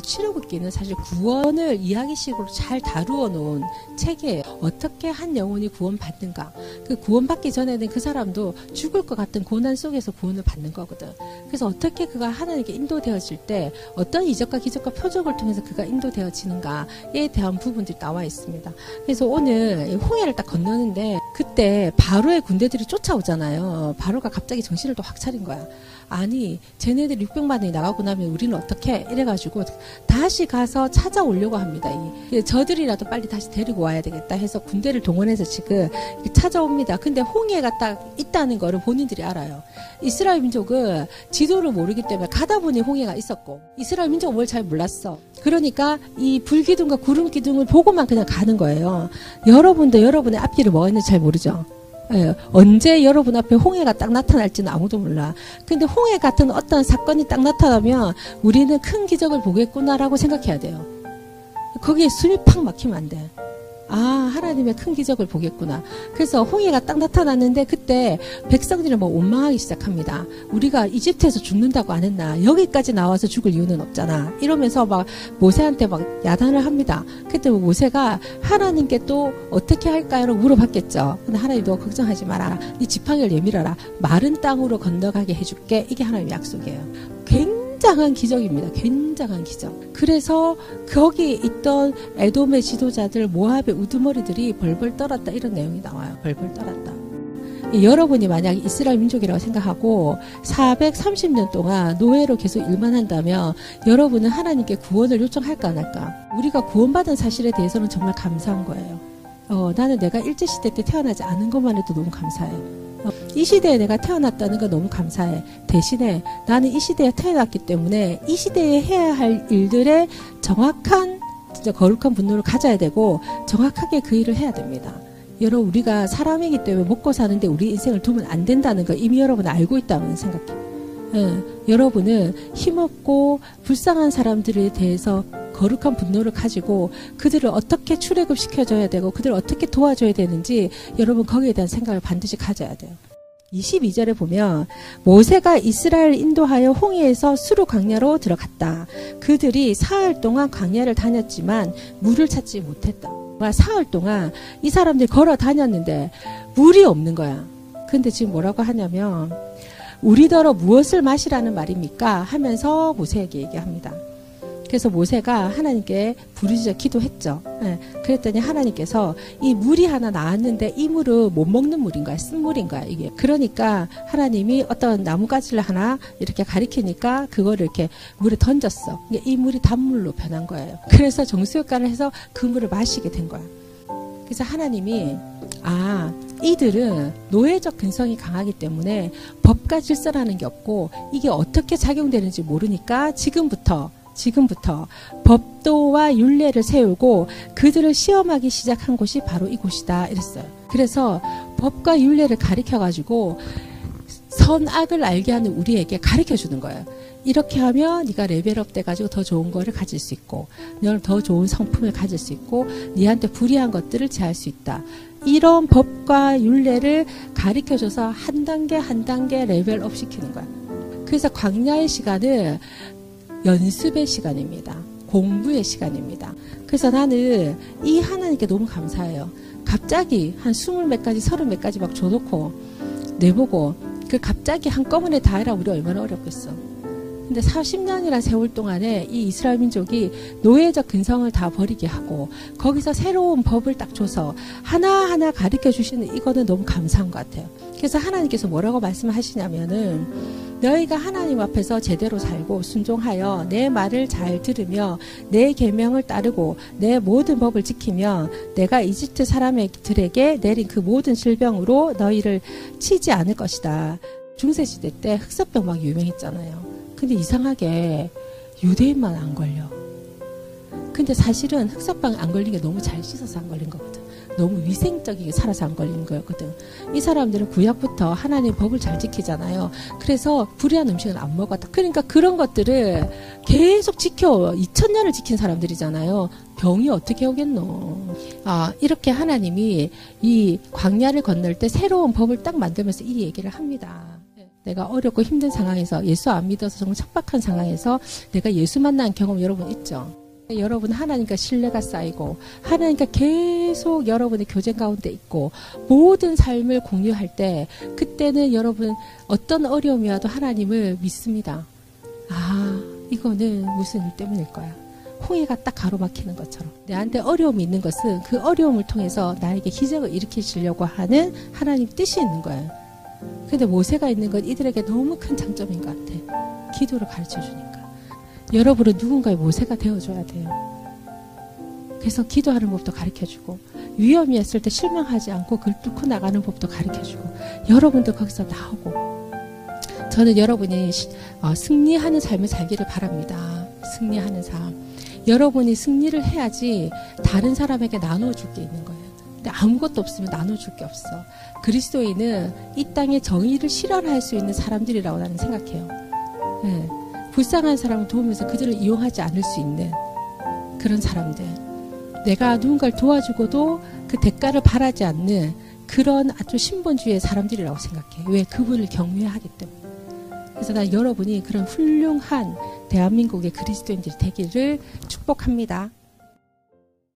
출애굽기는 사실 구원을 이야기식으로 잘 다루어 놓은 책이에요. 어떻게 한 영혼이 구원받는가. 그 구원받기 전에는 그 사람도 죽을 것 같은 고난 속에서 구원을 받는 거거든. 그래서 어떻게 그가 하나님께 인도되어질 때 어떤 이적과 기적과 표적을 통해서 그가 인도되어지는가에 대한 부분들이 나와 있습니다. 그래서 오늘 홍해를 딱 건너는데 그때 바로의 군대들이 쫓아오잖아요. 바로가 갑자기 정신을 또 확 차린 거야. 아니 쟤네들 600만 원이 나가고 나면 우리는 어떻게 이래가지고 다시 가서 찾아오려고 합니다. 이 저들이라도 빨리 다시 데리고 와야 되겠다 해서 군대를 동원해서 지금 찾아옵니다. 근데 홍해가 딱 있다는 거를 본인들이 알아요. 이스라엘 민족은 지도를 모르기 때문에 가다 보니 홍해가 있었고 이스라엘 민족은 뭘 잘 몰랐어. 그러니까 이 불기둥과 구름 기둥을 보고만 그냥 가는 거예요. 여러분도 여러분의 앞길을 뭐가 있는지 잘 모르죠. 예, 언제 여러분 앞에 홍해가 딱 나타날지는 아무도 몰라. 근데 홍해 같은 어떤 사건이 딱 나타나면 우리는 큰 기적을 보겠구나라고 생각해야 돼요. 거기에 숨이 팍 막히면 안 돼. 아, 하나님의 큰 기적을 보겠구나. 그래서 홍해가 딱 나타났는데 그때 백성들이 뭐 원망하기 시작합니다. 우리가 이집트에서 죽는다고 안 했나? 여기까지 나와서 죽을 이유는 없잖아. 이러면서 막 모세한테 막 야단을 합니다. 그때 뭐 모세가 하나님께 또 어떻게 할까요? 물어봤겠죠. 근데 하나님도 걱정하지 마라. 이 지팡이를 예밀어라. 마른 땅으로 건너가게 해줄게. 이게 하나님의 약속이에요. 굉장한 기적입니다. 굉장한 기적. 그래서 거기 있던 에돔의 지도자들, 모압의 우두머리들이 벌벌 떨었다 이런 내용이 나와요. 벌벌 떨었다. 여러분이 만약 이스라엘 민족이라고 생각하고 430년 동안 노예로 계속 일만 한다면 여러분은 하나님께 구원을 요청할까 안 할까? 우리가 구원받은 사실에 대해서는 정말 감사한 거예요. 어, 나는 내가 일제시대 때 태어나지 않은 것만 해도 너무 감사해. 어, 이 시대에 내가 태어났다는 거 너무 감사해. 대신에 나는 이 시대에 태어났기 때문에 이 시대에 해야 할 일들의 정확한 진짜 거룩한 분노를 가져야 되고 정확하게 그 일을 해야 됩니다. 여러분 우리가 사람이기 때문에 먹고 사는데 우리 인생을 두면 안 된다는 거 이미 여러분 알고 있다고 생각해요. 예, 여러분은 힘없고 불쌍한 사람들에 대해서 거룩한 분노를 가지고 그들을 어떻게 출애굽 시켜줘야 되고 그들을 어떻게 도와줘야 되는지 여러분 거기에 대한 생각을 반드시 가져야 돼요. 22절에 보면 모세가 이스라엘 인도하여 홍해에서 수루 광야로 들어갔다. 그들이 사흘 동안 광야를 다녔지만 물을 찾지 못했다. 사흘 동안 이 사람들이 걸어 다녔는데 물이 없는 거야. 근데 지금 뭐라고 하냐면 우리더러 무엇을 마시라는 말입니까? 하면서 모세에게 얘기합니다. 그래서 모세가 하나님께 부르짖어 기도했죠. 네. 그랬더니 하나님께서 이 물이 하나 나왔는데 이 물은 못 먹는 물인 거야. 쓴 물인 거야. 이게. 그러니까 하나님이 어떤 나무가지를 하나 이렇게 가리키니까 그거를 이렇게 물에 던졌어. 이 물이 단물로 변한 거예요. 그래서 정수효과를 해서 그 물을 마시게 된 거야. 그래서 하나님이 아 이들은 노예적 근성이 강하기 때문에 법과 질서라는 게 없고 이게 어떻게 작용되는지 모르니까 지금부터 지금부터 법도와 윤례를 세우고 그들을 시험하기 시작한 곳이 바로 이곳이다 이랬어요. 그래서 법과 윤례를 가리켜 가지고 선악을 알게 하는 우리에게 가르쳐 주는 거예요. 이렇게 하면 네가 레벨업 돼 가지고 더 좋은 거를 가질 수 있고, 너는 더 좋은 성품을 가질 수 있고, 네한테 불리한 것들을 제할 수 있다. 이런 법과 윤례를 가르쳐줘서 한 단계 한 단계 레벨업 시키는 거야. 그래서 광야의 시간은 연습의 시간입니다. 공부의 시간입니다. 그래서 나는 이 하나님께 너무 감사해요. 갑자기 한 스물 몇 가지, 서른 몇 가지 막 줘놓고 내보고 그 갑자기 한꺼번에 다 해라 우리 얼마나 어렵겠어. 근데 40년이라는 세월 동안에 이 이스라엘 민족이 노예적 근성을 다 버리게 하고 거기서 새로운 법을 딱 줘서 하나하나 가르쳐 주시는 이거는 너무 감사한 것 같아요. 그래서 하나님께서 뭐라고 말씀하시냐면은 너희가 하나님 앞에서 제대로 살고 순종하여 내 말을 잘 들으며 내 계명을 따르고 내 모든 법을 지키며 내가 이집트 사람들에게 내린 그 모든 질병으로 너희를 치지 않을 것이다. 중세 시대 때 흑사병 막 유명했잖아요. 근데 이상하게 유대인만 안 걸려. 근데 사실은 흑사병 안 걸린 게 너무 잘 씻어서 안 걸린 거거든. 너무 위생적이게 살아서 안 걸린 거였거든. 이 사람들은 구약부터 하나님 법을 잘 지키잖아요. 그래서 불의한 음식은 안 먹었다. 그러니까 그런 것들을 계속 지켜 2000년을 지킨 사람들이잖아요. 병이 어떻게 오겠노. 아, 이렇게 하나님이 이 광야를 건널 때 새로운 법을 딱 만들면서 이 얘기를 합니다. 내가 어렵고 힘든 상황에서 예수 안 믿어서 정말 척박한 상황에서 내가 예수 만난 경험 여러분 있죠? 여러분 하나님과 신뢰가 쌓이고 하나님과 계속 여러분의 교제 가운데 있고 모든 삶을 공유할 때 그때는 여러분 어떤 어려움이 와도 하나님을 믿습니다. 아 이거는 무슨 일 때문일 거야. 홍해가 딱 가로막히는 것처럼 내한테 어려움이 있는 것은 그 어려움을 통해서 나에게 기적을 일으키시려고 하는 하나님 뜻이 있는 거예요. 근데 모세가 있는 건 이들에게 너무 큰 장점인 것 같아. 기도를 가르쳐 주니까. 여러분은 누군가의 모세가 되어줘야 돼요. 그래서 기도하는 법도 가르쳐 주고, 위험이 있을 때 실망하지 않고 그걸 뚫고 나가는 법도 가르쳐 주고, 여러분도 거기서 나오고, 저는 여러분이 어, 승리하는 삶을 살기를 바랍니다. 승리하는 삶. 여러분이 승리를 해야지 다른 사람에게 나눠줄 게 있는 거예요. 근데 아무것도 없으면 나눠줄 게 없어. 그리스도인은 이 땅에 정의를 실현할 수 있는 사람들이라고 나는 생각해요. 네. 불쌍한 사람을 도우면서 그들을 이용하지 않을 수 있는 그런 사람들. 내가 누군가를 도와주고도 그 대가를 바라지 않는 그런 아주 신본주의의 사람들이라고 생각해. 왜? 그분을 경외하기 때문에. 그래서 난 여러분이 그런 훌륭한 대한민국의 그리스도인들이 되기를 축복합니다.